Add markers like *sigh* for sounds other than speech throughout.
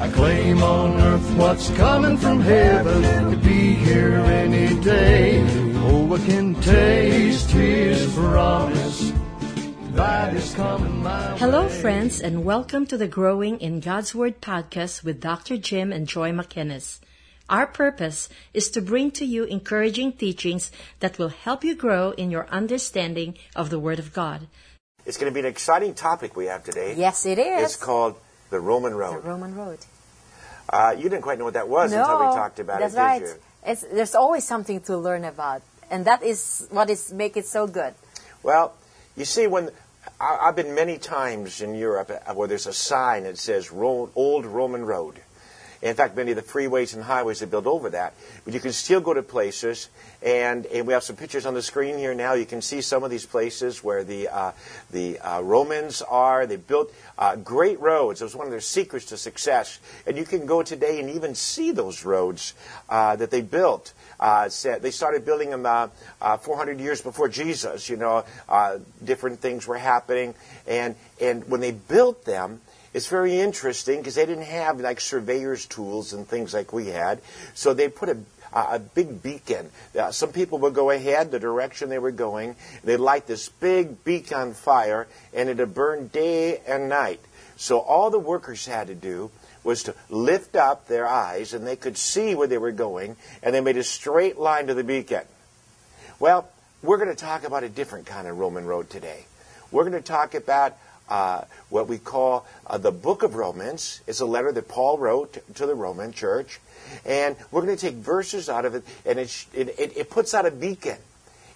I claim on earth what's coming from heaven. Could be here any day. Oh, I can taste his promise. That is coming my Hello, way. friends, and welcome to the Growing in God's Word podcast with Dr. Jim and Joy McInnes. Our purpose is to bring to you encouraging teachings that will help you grow in your understanding of the Word of God. It's going to be an exciting topic we have today. Yes, it is. It's called the Roman Road. the Roman road. Uh, you didn't quite know what that was no, until we talked about that's it, did right. you? It's, there's always something to learn about, and that is what is make it so good. Well, you see, when I, I've been many times in Europe uh, where there's a sign that says Ro- Old Roman Road. In fact, many of the freeways and highways are built over that. But you can still go to places, and, and we have some pictures on the screen here now. You can see some of these places where the, uh, the uh, Romans are. They built uh, great roads. It was one of their secrets to success. And you can go today and even see those roads uh, that they built. Uh, they started building them uh, uh, 400 years before Jesus. You know, different things were happening, and and when they built them, it's very interesting because they didn't have like surveyors' tools and things like we had. So they put a a big beacon. Uh, some people would go ahead the direction they were going. They'd light this big beacon on fire, and it'd burn day and night. So all the workers had to do was to lift up their eyes, and they could see where they were going, and they made a straight line to the beacon. Well, we're going to talk about a different kind of Roman road today. We're going to talk about uh, what we call uh, the book of Romans. It's a letter that Paul wrote to the Roman church. And we're going to take verses out of it, and it, it, it puts out a beacon.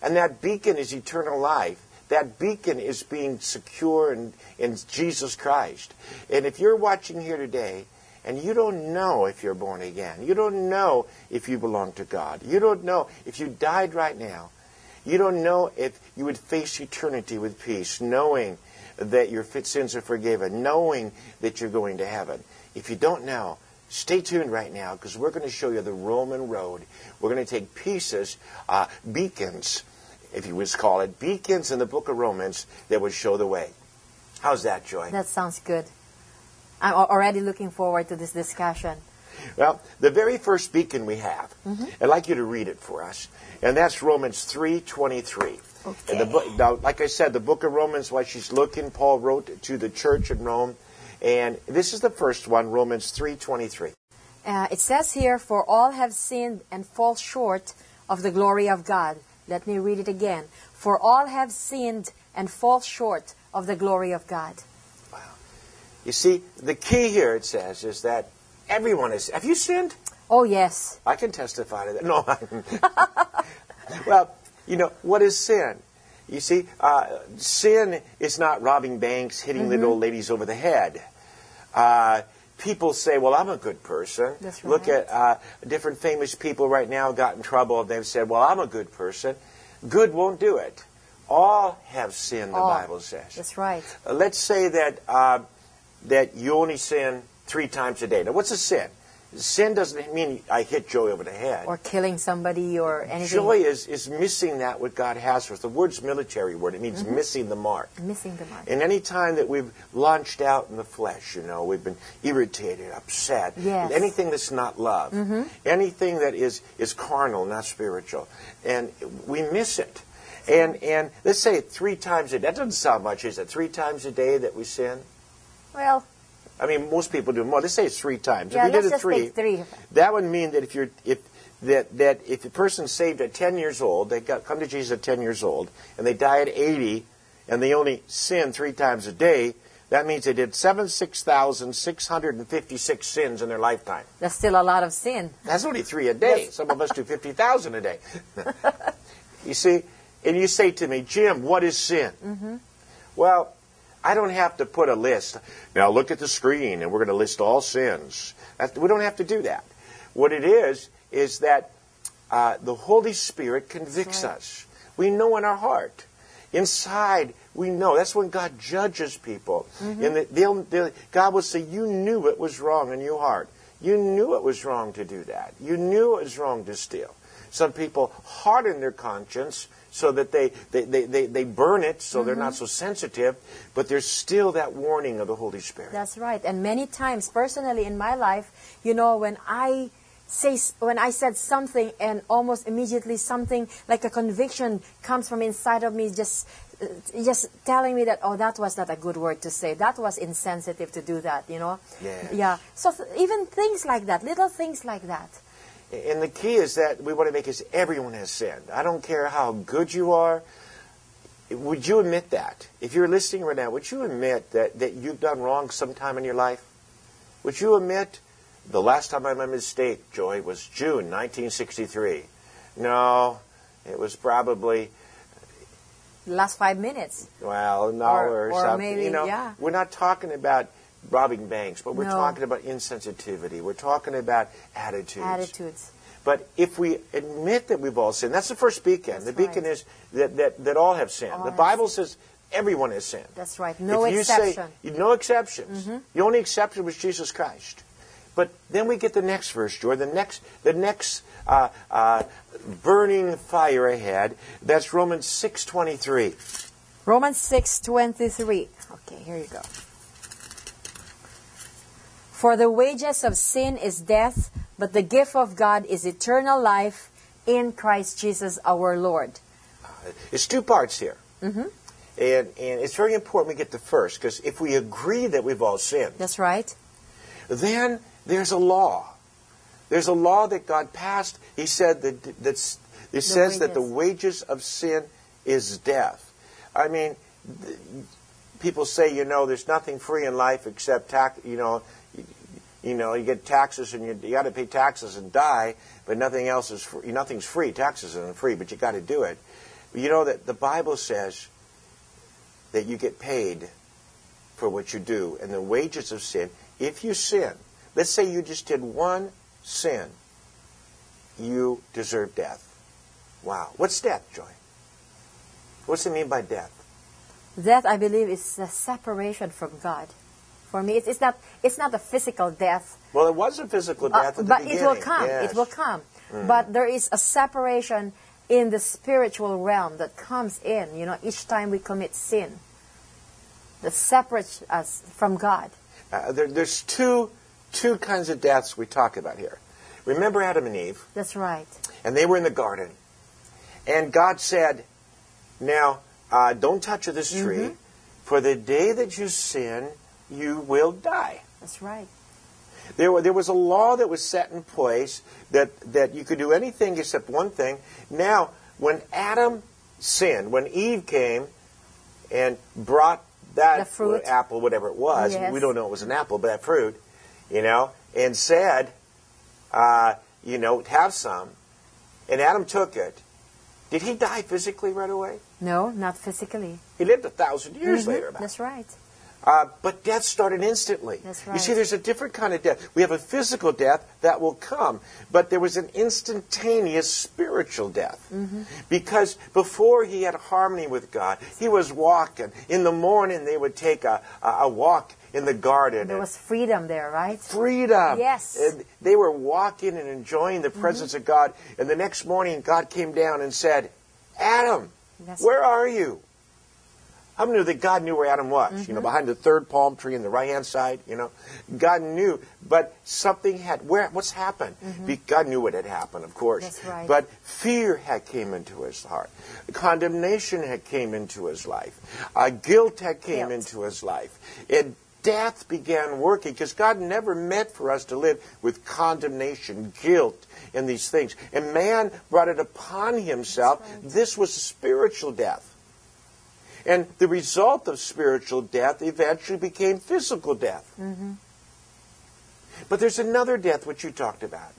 And that beacon is eternal life. That beacon is being secure in, in Jesus Christ. And if you're watching here today, and you don't know if you're born again, you don't know if you belong to God, you don't know if you died right now, you don't know if you would face eternity with peace, knowing that your sins are forgiven, knowing that you're going to heaven. If you don't know, stay tuned right now because we're going to show you the Roman road. We're going to take pieces, uh, beacons, if you would call it, beacons in the book of Romans that would show the way. How's that, Joy? That sounds good. I'm already looking forward to this discussion. Well, the very first beacon we have, mm-hmm. I'd like you to read it for us, and that's Romans 3:23. Okay. The book, now, like I said, the book of Romans, while she's looking, Paul wrote to the church in Rome, and this is the first one, Romans 3.23. Uh, it says here, For all have sinned and fall short of the glory of God. Let me read it again. For all have sinned and fall short of the glory of God. Wow. You see, the key here, it says, is that everyone is. Have you sinned? Oh, yes. I can testify to that. No. *laughs* well, you know what is sin? You see, uh, sin is not robbing banks, hitting little old ladies over the head. Uh, people say, "Well, I'm a good person." That's Look at uh, different famous people right now got in trouble. They've said, "Well, I'm a good person." Good won't do it. All have sinned. The All. Bible says. that's right. Uh, let's say that uh, that you only sin three times a day. Now, what's a sin? Sin doesn't mean I hit Joy over the head. Or killing somebody or anything. Joy is, is missing that what God has for us. The word's military word. It means Mm-hmm. missing the mark. Missing the mark. And any time that we've launched out in the flesh, you know, we've been irritated, upset, Yes. Mm-hmm. anything that's not love, anything that is, is carnal, not spiritual, and we miss it. And and let's say three times a day. That doesn't sound much, is it? Three times a day that we sin. Well, I mean, most people do more. Let's say it's three times. yeah, if we let's did it three, three. that would mean that if you're if that that if a person's saved at 10 years old, they got, come to Jesus at 10 years old, and they die at 80, and they only sin three times a day, that means they did seven six thousand six hundred and fifty six sins in their lifetime. That's still a lot of sin. That's only three a day. Some of us do *laughs* 50,000 a day. *laughs* you see, and you say to me, Jim, what is sin? Mm-hmm. Well, I don't have to put a list. Now look at the screen, and we're going to list all sins. That, we don't have to do that. What it is is that uh, the Holy Spirit convicts right. us. We know in our heart. Inside, we know. That's when God judges people. Mm-hmm. And they'll, they'll, God will say, You knew it was wrong in your heart. You knew it was wrong to do that. You knew it was wrong to steal. Some people harden their conscience so that they, they, they, they, they burn it so they're not so sensitive, but there's still that warning of the Holy Spirit. That's right. And many times, personally in my life, you know, when I say when I said something and almost immediately something like a conviction comes from inside of me, just uh, just telling me that oh that was not a good word to say that was insensitive to do that you know Yes. yeah so th- even things like that little things like that And the key is that we want to make is everyone has sinned. I don't care how good you are. Would you admit that? If you're listening right now, would you admit that, that you've done wrong sometime in your life? Would you admit the last time I made a mistake, Joy, was June 1963? No, it was probably last five minutes well, no, Or- or, or something. maybe, you know, yeah. we're not talking about robbing banks, but we're No. talking about insensitivity. We're talking about attitudes. attitudes But if we admit that we've all sinned, that's the first beacon. That's the beacon right. is that, that, that all have sinned. All the Bible says everyone has sinned. that's right no if you exception Mm-hmm. Say, no exceptions. The only exception was Jesus Christ. But then we get the next verse, George. The next, the next uh, uh, burning fire ahead. That's Romans six twenty three. Romans 6:23. Okay, here you go. For the wages of sin is death, but the gift of God is eternal life in Christ Jesus our Lord. It's two parts here. Mm-hmm. And, and it's very important we get the first, because if we agree that we've all sinned, That's right. then there's a law. There's a law that God passed. He said that that's, it says that the wages of sin is death. I mean, th- people say, you know, there's nothing free in life except tax. You know, you, know, you get taxes and you, you got to pay taxes and die, but nothing else is free. Nothing's free. Taxes aren't free, but you got to do it. You know that the Bible says that you get paid for what you do, and the wages of sin. If you sin, let's say you just did one sin, you deserve death. Wow. What's death, Joy? What's it mean by death? Death, I believe, is the separation from God. For me, it's, it's not it's not a physical death, Well, it was a physical uh, death at the but it will come. Yes. It will come. But there is a separation in the spiritual realm that comes in. You know, each time we commit sin, that separates us from God. Uh, there, there's two two kinds of deaths we talk about here. Remember Adam and Eve, That's right. and they were in the garden, and God said, "Now, uh, don't touch of this tree, Mm-hmm. for the day that you sin, you will die." That's right. There, were, there was a law that was set in place that, that you could do anything except one thing. Now, when Adam sinned, when Eve came and brought that fruit. apple, whatever it was, Yes. we don't know it was an apple, but that fruit, you know, and said, uh, you know, have some, and Adam took it, did he die physically right away? No, not physically. He lived a thousand years Mhm. later. That's right. Uh, but death started instantly. That's You see, there's a different kind of death. We have a physical death that will come, but there was an instantaneous spiritual death. Mm-hmm. Because before he had harmony with God, he was walking. In the morning, they would take a, a, a walk in the garden. There was freedom there, right? freedom. Yes. Mm-hmm. And they were walking and enjoying the presence of God. And the next morning, God came down and said, Adam, That's where are you? How many knew that God knew where Adam was? Mm-hmm. You know, behind the third palm tree on the right hand side. You know, God knew, but something had. Where? What's happened? Be- God knew what had happened, of course. Mm-hmm. That's right. But fear had came into his heart. Condemnation had came into his life. Uh, guilt had came Guilt. into his life. And death began working because God never meant for us to live with condemnation, guilt, and these things. And man brought it upon himself. This was spiritual death. And the result of spiritual death eventually became physical death. But there's another death which you talked about.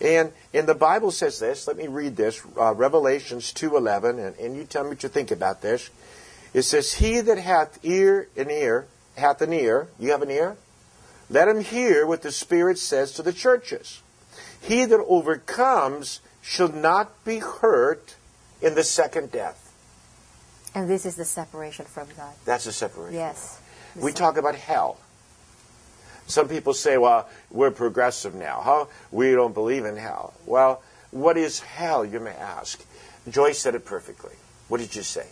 And and the Bible says this. Let me read this. Uh, Revelations two eleven, and, and you tell me what you think about this. It says, "He that hath ear an ear hath an ear. You have an ear. Let him hear what the Spirit says to the churches. He that overcomes shall not be hurt in the second death." And this is the separation from God. That's the separation. Yes. We talk about hell. Some people say, well, we're progressive now. Huh? We don't believe in hell. Well, what is hell, you may ask? Joyce said it perfectly. What did you say?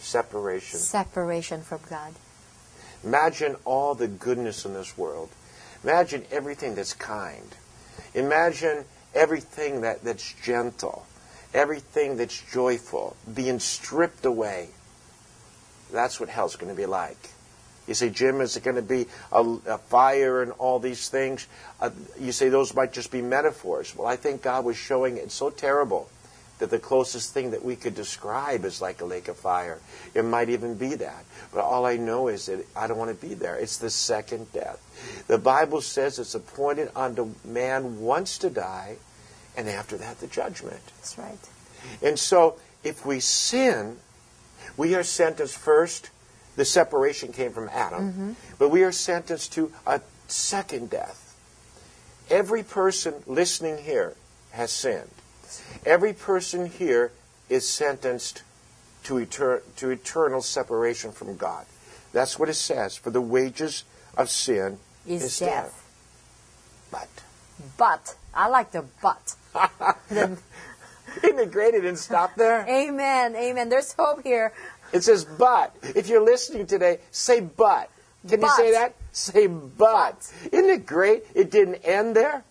Separation. Separation from God. Imagine all the goodness in this world. Imagine everything that's kind. Imagine everything that, that's gentle, everything that's joyful, being stripped away. That's what hell's going to be like. You say, Jim, is it going to be a, a fire and all these things? Uh, you say those might just be metaphors. Well, I think God was showing it's so terrible that the closest thing that we could describe is like a lake of fire. It might even be that. But all I know is that I don't want to be there. It's the second death. The Bible says it's appointed unto man once to die, and after that, the judgment. That's right. And so, if we sin, we are sentenced first. The separation came from Adam, mm-hmm. but we are sentenced to a second death. Every person listening here has sinned. Every person here is sentenced to, eter- to eternal separation from God. That's what it says. For the wages of sin Is is, death. But But I like the but. *laughs* Isn't it great? It didn't stop there. amen. Amen. There's hope here. It says but. If you're listening today, say but. Can you say that? Say but. Isn't it great? It didn't end there.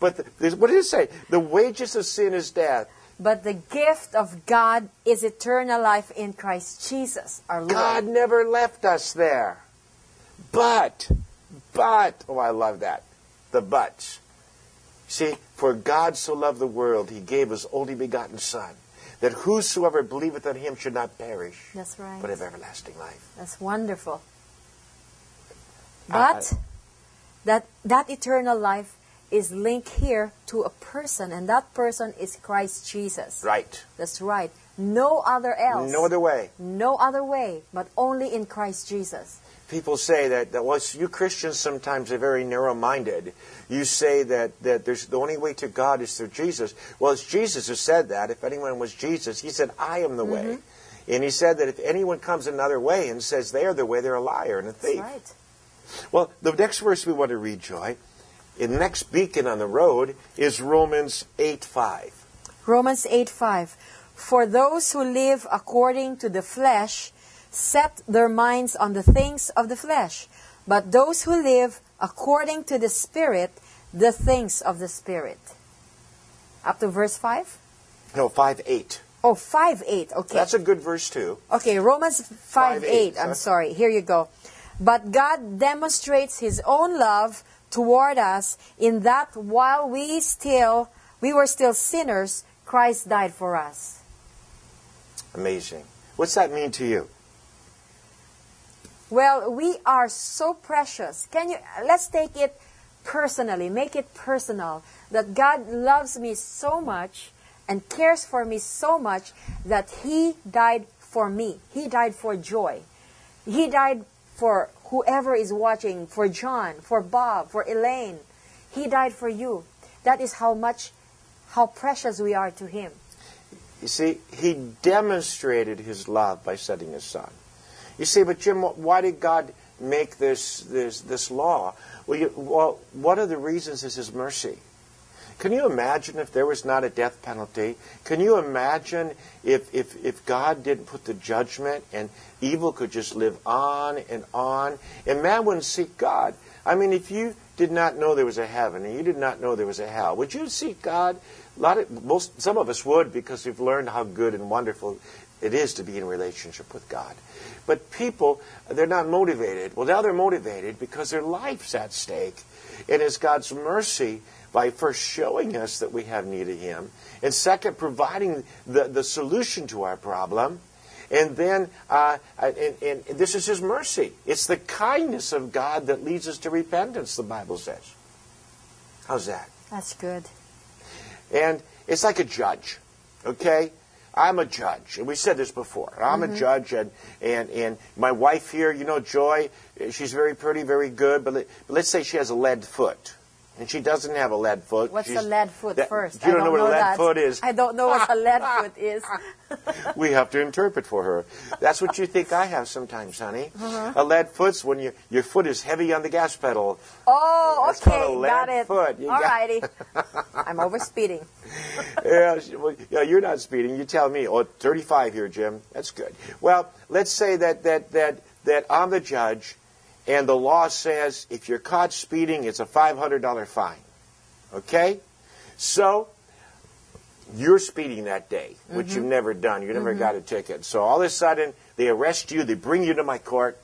But the, what did it say? The wages of sin is death. But the gift of God is eternal life in Christ Jesus, our Lord. God never left us there. But, but, oh, I love that. The buts. See, for God so loved the world, he gave his only begotten Son, that whosoever believeth on him should not perish, That's right. but have everlasting life. That's wonderful. But that that eternal life is linked here to a person, and that person is Christ Jesus. Right. That's right. No other else. No other way. No other way, but only in Christ Jesus. People say that, that well, you Christians sometimes are very narrow-minded. You say that, that there's the only way to God is through Jesus. Well, it's Jesus who said that. If anyone was Jesus, he said, I am the way. Mm-hmm. And he said that if anyone comes another way and says they are the way, they're a liar and a That's thief. right. Well, the next verse we want to read, Joy, the next beacon on the road is Romans 8 5. Romans 8 5. For those who live according to the flesh set their minds on the things of the flesh, but those who live according to the Spirit, the things of the Spirit. Up to verse 5? No, 5 8. Oh, 5 8. Okay. That's a good verse, too. Okay, Romans 5, Five, 8. eight, I'm sorry. Here you go. But God demonstrates his own love toward us in that while we still we were still sinners, Christ died for us. Amazing. What's that mean to you? Well, we are so precious. Can you let's take it personally, make it personal that God loves me so much and cares for me so much that he died for me. He died for joy. He died for whoever is watching, for John, for Bob, for Elaine. He died for you. That is how much how precious we are to him. You see, he demonstrated his love by sending his son. You say, but Jim, why did God make this this this law? Well, you, well, one of the reasons is his mercy. Can you imagine if there was not a death penalty? Can you imagine if, if, if God didn't put the judgment and evil could just live on and on and man wouldn't seek God? I mean, if you did not know there was a heaven and you did not know there was a hell, would you seek God? A lot of, most, some of us would because we've learned how good and wonderful it is to be in relationship with God. But people, they're not motivated. Well, now they're motivated because their life's at stake. And it's God's mercy by first showing us that we have need of Him, and second, providing the, the solution to our problem. And then, uh, and, and this is His mercy. It's the kindness of God that leads us to repentance, the Bible says. How's that? That's good. And it's like a judge, okay? I'm a judge, and we said this before. I'm a mm-hmm. judge, and, and, and my wife here, you know, Joy, she's very pretty, very good, but, let, but let's say she has a lead foot, and she doesn't have a lead foot. What's She's- a lead foot that- first? You I don't, know what a lead that. foot is. I don't know what a lead foot is. *laughs* we have to interpret for her. That's what you think I have sometimes, honey. Uh-huh. A lead foot's when your your foot is heavy on the gas pedal. Oh, That's called a okay, lead got it. foot. You got- Alrighty. *laughs* I'm over speeding. *laughs* yeah, well, yeah, you're not speeding. You tell me. Oh, 35 here, Jim. That's good. Well, let's say that that that that I'm the judge, and the law says if you're caught speeding, it's a $500 fine. Okay, so you're speeding that day, which you've mm-hmm. never done. You never mm-hmm. got a ticket. So all of a sudden, they arrest you. They bring you to my court,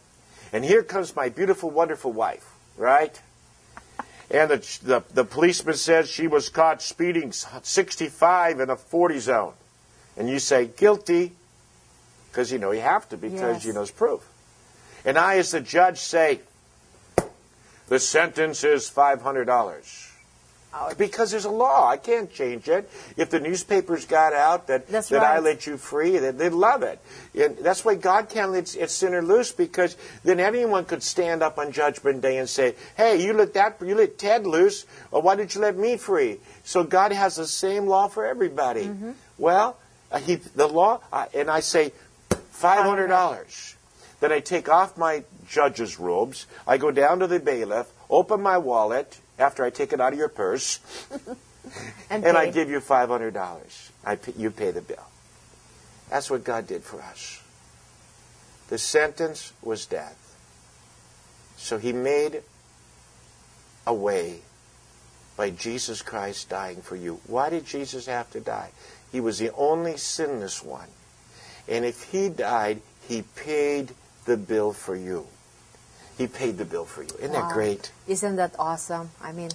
and here comes my beautiful, wonderful wife. Right. And the, the, the policeman says she was caught speeding 65 in a 40 zone. And you say, guilty, because you know you have to, because Yes. you know it's proof. And I, as the judge, say, the sentence is $500. Because there's a law. I can't change it. If the newspapers got out that, That's that I let you free, they, they'd love it. And that's why God can't let its sinner loose because then anyone could stand up on Judgment Day and say, hey, you let, that, you let Ted loose, or why did you let me free? So God has the same law for everybody. Mm-hmm. Well, uh, he, the law, uh, and I say, $500. Then I take off my judge's robes. I go down to the bailiff, open my wallet after I take it out of your purse, *laughs* And, and I give you five hundred dollars. I pay, you pay the bill. That's what God did for us. The sentence was death. So He made a way by Jesus Christ dying for you. Why did Jesus have to die? He was the only sinless one, and if He died, He paid the bill for you. He paid the bill for you. Isn't that great? Isn't that awesome? I mean,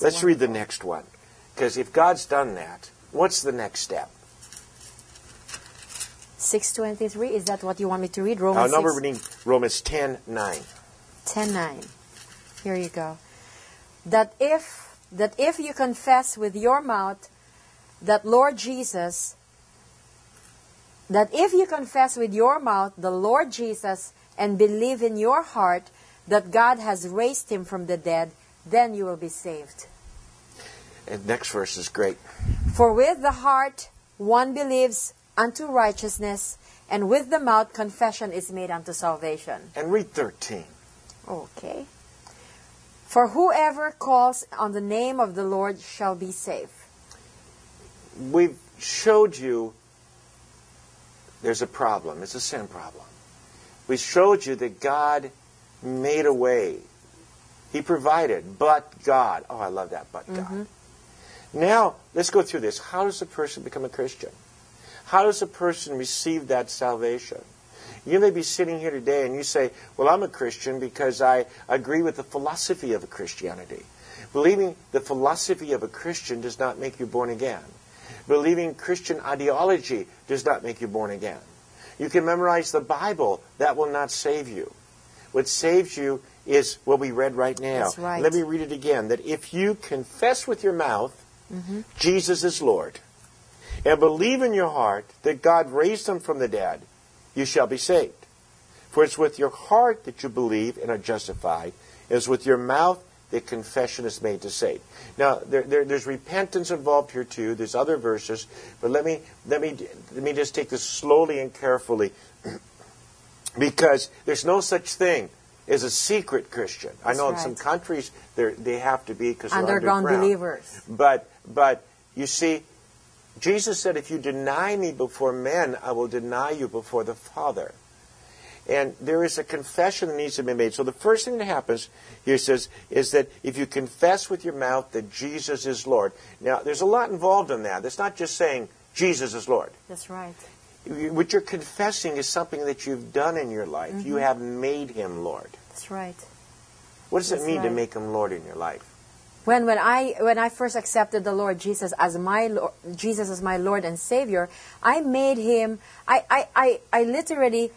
Let's read the next one. Because if God's done that, what's the next step? 623, is that what you want me to read? Romans uh, now we're reading Romans 10 9. 10 9. Here you go. That if, that if you confess with your mouth that Lord Jesus, that if you confess with your mouth the Lord Jesus and believe in your heart that God has raised him from the dead, then you will be saved. And next verse is great. For with the heart one believes unto righteousness, and with the mouth confession is made unto salvation. And read 13. Okay. For whoever calls on the name of the Lord shall be saved. We've showed you there's a problem. It's a sin problem. We showed you that God made a way. He provided, but God. Oh, I love that, but God. Mm-hmm. Now, let's go through this. How does a person become a Christian? How does a person receive that salvation? You may be sitting here today and you say, Well, I'm a Christian because I agree with the philosophy of Christianity. Believing the philosophy of a Christian does not make you born again. Believing Christian ideology does not make you born again. You can memorize the Bible, that will not save you. What saves you is what we read right now. Right. Let me read it again. That if you confess with your mouth mm-hmm. Jesus is Lord, and believe in your heart that God raised him from the dead, you shall be saved. For it's with your heart that you believe and are justified, and it's with your mouth that confession is made to save. Now, there, there, there's repentance involved here too. There's other verses, but let me let me let me just take this slowly and carefully, *clears throat* because there's no such thing as a secret Christian. I That's know in some countries they're- have to be because they're underground. believers. But but you see, Jesus said, "If you deny me before men, I will deny you before the Father." And there is a confession that needs to be made. So the first thing that happens here says is that if you confess with your mouth that Jesus is Lord. Now, there's a lot involved in that. It's not just saying Jesus is Lord. That's right. What you're confessing is something that you've done in your life. You mm-hmm. have made him Lord. That's right. What does it That's mean to make him Lord in your life? When when I when I first accepted the Lord Jesus as my Lord, Jesus as my Lord and Savior, I made him I, I, I, I literally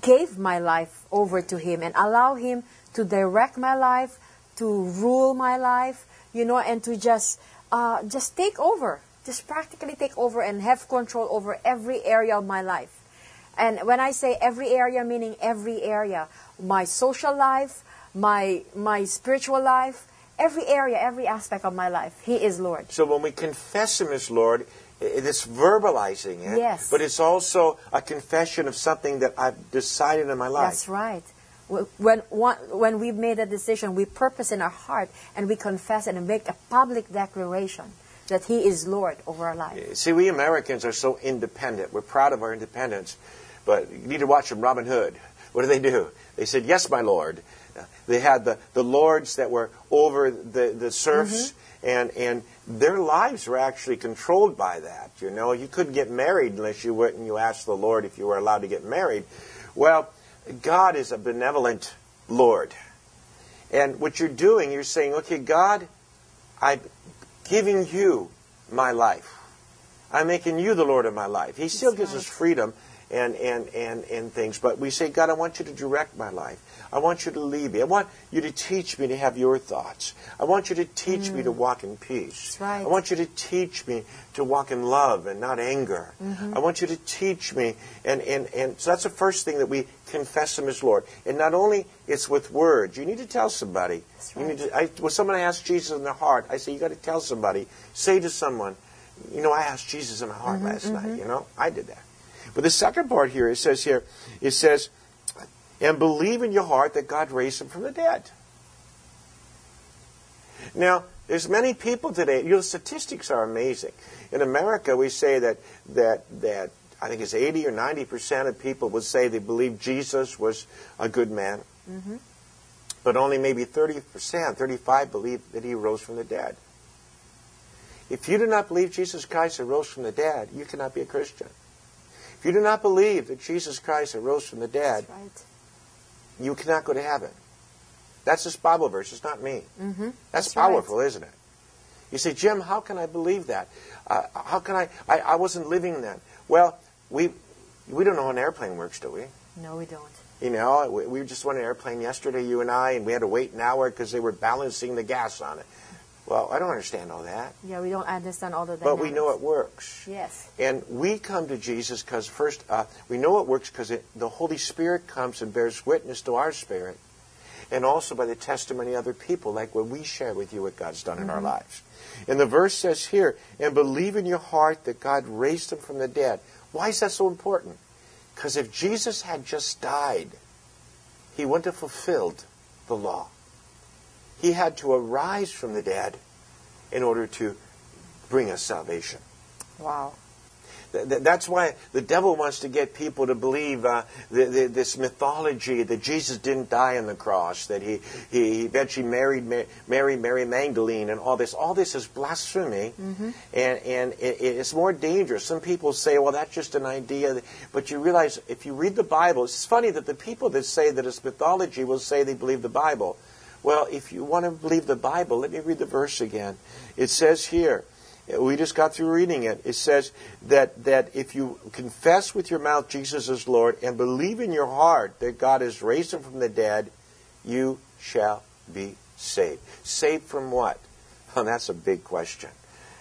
gave my life over to him and allow him to direct my life, to rule my life, you know, and to just uh, just take over, just practically take over and have control over every area of my life. And when I say every area, meaning every area, my social life, my my spiritual life, every area, every aspect of my life. He is Lord. So when we confess Him as Lord, it's verbalizing it. Yes. But it's also a confession of something that I've decided in my life. That's right. When, when we've made a decision, we purpose in our heart and we confess and make a public declaration that He is Lord over our life. See, we Americans are so independent. We're proud of our independence. But you need to watch them, Robin Hood. What do they do? They said, Yes, my lord. They had the, the lords that were over the, the serfs, mm-hmm. And, and their lives were actually controlled by that. You know, you couldn't get married unless you went and you asked the Lord if you were allowed to get married. Well, God is a benevolent Lord. And what you're doing, you're saying, okay, God, I'm giving you my life. I'm making you the Lord of my life. He still gives us freedom and, and, and, and things, but we say, God, I want you to direct my life. I want you to lead me. I want you to teach me to have your thoughts. I want you to teach me to walk in peace. That's right. I want you to teach me to walk in love and not anger. Mm-hmm. I want you to teach me. And, and, and so that's the first thing that we confess Him as Lord. And not only it's with words. You need to tell somebody. That's You right. need to, I, when someone asks Jesus in their heart, I say, you got to tell somebody. Say to someone, you know, I asked Jesus in my heart Mm-hmm, last night. You know, I did that. But the second part here, it says here, it says, and believe in your heart that God raised him from the dead. Now, there's many people today. Your know, statistics are amazing. In America, we say that that that I think it's 80 or 90 percent of people would say they believe Jesus was a good man, mm-hmm. but only maybe 30 percent, 35 believe that he rose from the dead. If you do not believe Jesus Christ arose from the dead, you cannot be a Christian. If you do not believe that Jesus Christ arose from the dead, right. You cannot go to heaven. That's this Bible verse. It's not me. Mm-hmm. That's, That's right. powerful, isn't it? You say, Jim, how can I believe that? Uh, how can I, I? I wasn't living then. Well, we we don't know how an airplane works, do we? No, we don't. You know, we, we just went on an airplane yesterday, you and I, and we had to wait an hour because they were balancing the gas on it. Well, I don't understand all that, Yeah, we don't understand all the but we know it works. Yes. And we come to Jesus because first, uh, we know it works because the Holy Spirit comes and bears witness to our spirit, and also by the testimony of other people, like when we share with you what God's done in our lives. And the verse says here, and believe in your heart that God raised him from the dead. Why is that so important? Because if Jesus had just died, he wouldn't have fulfilled the law. He had to arise from the dead in order to bring us salvation. Wow. Th- th- That's why the devil wants to get people to believe uh, th- th- this mythology that Jesus didn't die on the cross, that he, he eventually married Ma- Mary, Mary Magdalene, and all this. All this is blasphemy, and, and it, it's more dangerous. Some people say, well, that's just an idea. But you realize, if you read the Bible, it's funny that the people that say that it's mythology will say they believe the Bible. Well, if you want to believe the Bible, let me read the verse again. It says here, we just got through reading it. It says that, that if you confess with your mouth Jesus is Lord and believe in your heart that God has raised him from the dead, you shall be saved. Saved from what? *laughs* Well, that's a big question.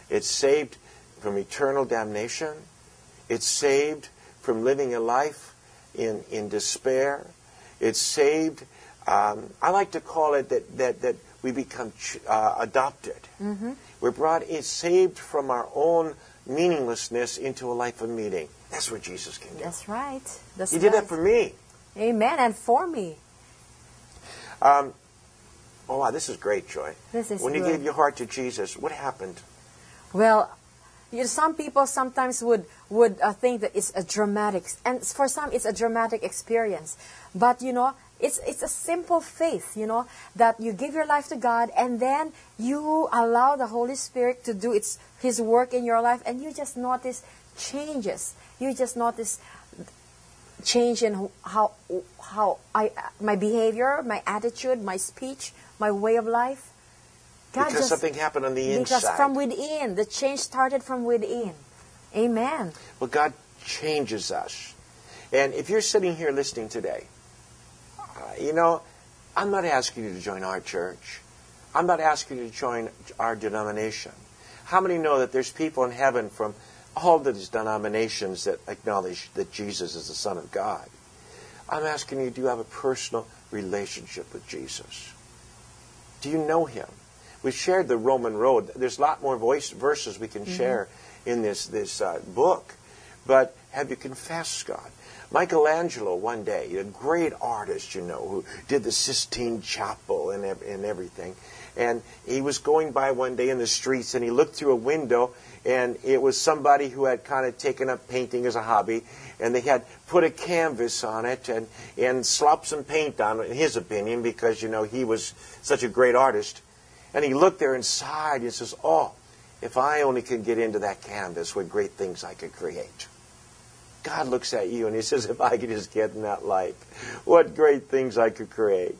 It's saved from eternal damnation. It's saved from living a life in, in despair. It's saved, um, I like to call it that, that, that we become ch- uh, adopted. We're brought in, saved from our own meaninglessness into a life of meaning. That's what Jesus can do. That's right. That's He did right. that for me. Amen. And for me. Um, oh, wow, this is great, Joy. This is when you good. gave your heart to Jesus, what happened? Well, you know, some people sometimes would would uh, think that it's a dramatic, and for some it's a dramatic experience. But you know, it's it's a simple faith. You know that you give your life to God, and then you allow the Holy Spirit to do its His work in your life, and you just notice changes. You just notice change in how how I my behavior, my attitude, my speech, my way of life. God because just- something happened on the because inside. from within, the change started from within. Amen. Well, God changes us. And if you're sitting here listening today, you know, I'm not asking you to join our church. I'm not asking you to join our denomination. How many know that there's people in heaven from all these denominations that acknowledge that Jesus is the Son of God? I'm asking you, do you have a personal relationship with Jesus? Do you know him? we shared the Roman road. There's a lot more voice verses we can share in this this uh, book, but have you confessed God? Michelangelo, one day, a great artist, you know, who did the Sistine Chapel and and everything, and he was going by one day in the streets, and he looked through a window, and it was somebody who had kind of taken up painting as a hobby, and they had put a canvas on it and and slopped some paint on it, in his opinion, because you know he was such a great artist. And he looked there and sighed and says, Oh, if I only could get into that canvas, what great things I could create. God looks at you and he says, If I could just get in that life, what great things I could create.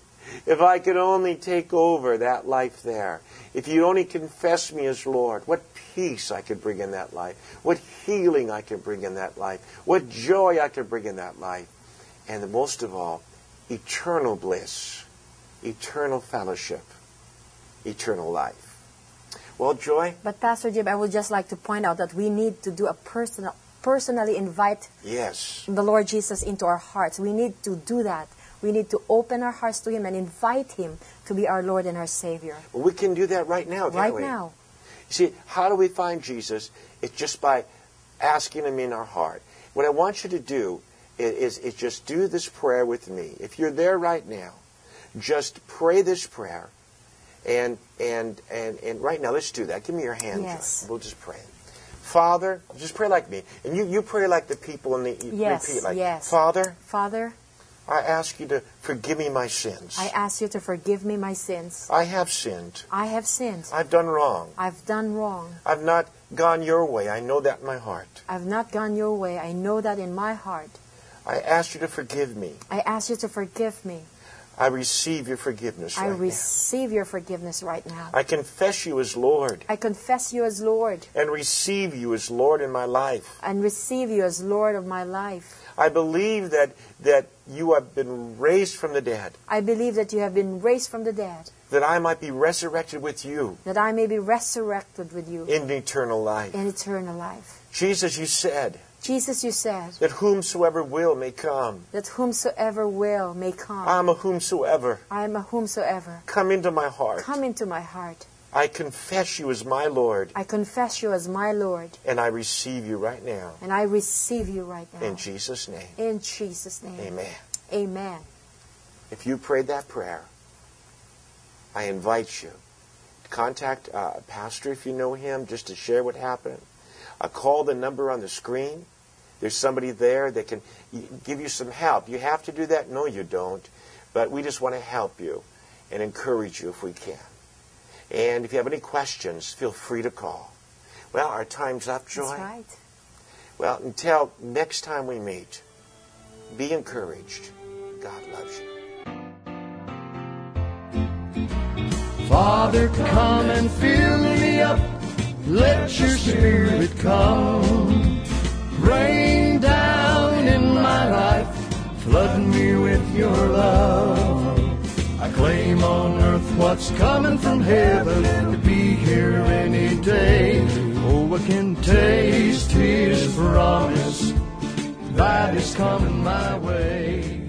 If I could only take over that life there. If you'd only confess me as Lord, what peace I could bring in that life. What healing I could bring in that life. What joy I could bring in that life. And most of all, eternal bliss, eternal fellowship eternal life. Well, Joy, But Pastor Jim, I would just like to point out that we need to do a personal, personally invite yes, the Lord Jesus into our hearts. We need to do that. We need to open our hearts to Him and invite Him to be our Lord and our Savior. well, we can do that right now, Right we? now. You see, how do we find Jesus? It's just by asking Him in our heart. What I want you to do is, is, just do this prayer with me. If you're there right now, just pray this prayer. And, and, and, and right now, let's do that. Give me your hand, Yes. Joy. We'll just pray. Father, just pray like me. And you, you pray like the people in the, Yes, repeat like, yes. Father, Father, I ask you to forgive me my sins. I ask you to forgive me my sins. I have sinned. I have sinned. I've done wrong. I've done wrong. I've not gone your way. I know that in my heart. I've not gone your way. I know that in my heart. I ask you to forgive me. I ask you to forgive me. I receive your forgiveness I right receive your forgiveness right now. now. I confess you as Lord I confess you as Lord and receive you as Lord in my life. and receive you as Lord of my life. I believe that, that you have been raised from the dead, I believe that you have been raised from the dead, that I might be resurrected with you that I may be resurrected with you in eternal life. in eternal life. Jesus, you said Jesus, you said that whomsoever will may come. that whomsoever will may come. I'm a whomsoever. I am a whomsoever. Come into my heart. Come into my heart. I confess you as my Lord, I confess you as my Lord, and I receive you right now. and I receive you right now. In Jesus' name. In Jesus' name. Amen. Amen. If you prayed that prayer, I invite you to contact uh, a pastor if you know him, just to share what happened. Uh, call the number on the screen. There's somebody there that can give you some help. You have to do that? No, you don't. But we just want to help you and encourage you if we can. And if you have any questions, feel free to call. Well, our time's up, Joy. That's right. Well, until next time we meet, be encouraged. God loves you. Father, come and fill me up. Let your spirit come. Rain down in my life. Flood me with your love. I claim on earth what's coming from heaven to be here any day. Oh, I can taste his promise that is coming my way.